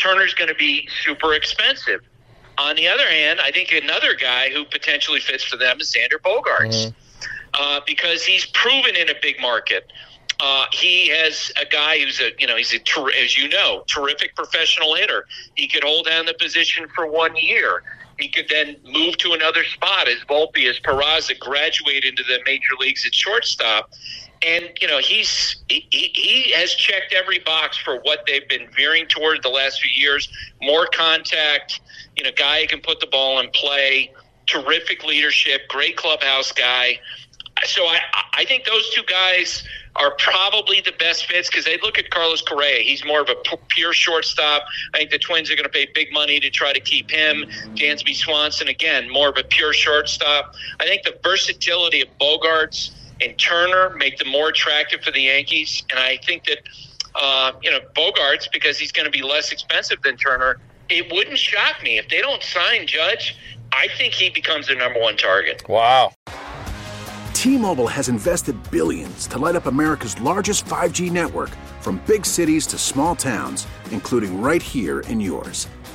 Turner's going to be super expensive. On the other hand, I think another guy who potentially fits for them is Xander Bogaerts mm-hmm. uh, because he's proven in a big market. Uh, he has a guy who's a you know he's a ter- as you know terrific professional hitter. He could hold down the position for one year. He could then move to another spot as Volpe as Peraza graduate into the major leagues at shortstop. And you know he's he, he has checked every box for what they've been veering toward the last few years. More contact, you know, guy who can put the ball in play. Terrific leadership, great clubhouse guy. So I I think those two guys are probably the best fits because they look at Carlos Correa. He's more of a pure shortstop. I think the Twins are going to pay big money to try to keep him. Dansby Swanson, again, more of a pure shortstop. I think the versatility of Bogaerts and Turner make them more attractive for the Yankees. And I think that, uh, you know, Bogaerts, because he's going to be less expensive than Turner, it wouldn't shock me if they don't sign Judge. I think he becomes their number one target. Wow. T-Mobile has invested billions to light up America's largest 5G network from big cities to small towns, including right here in yours.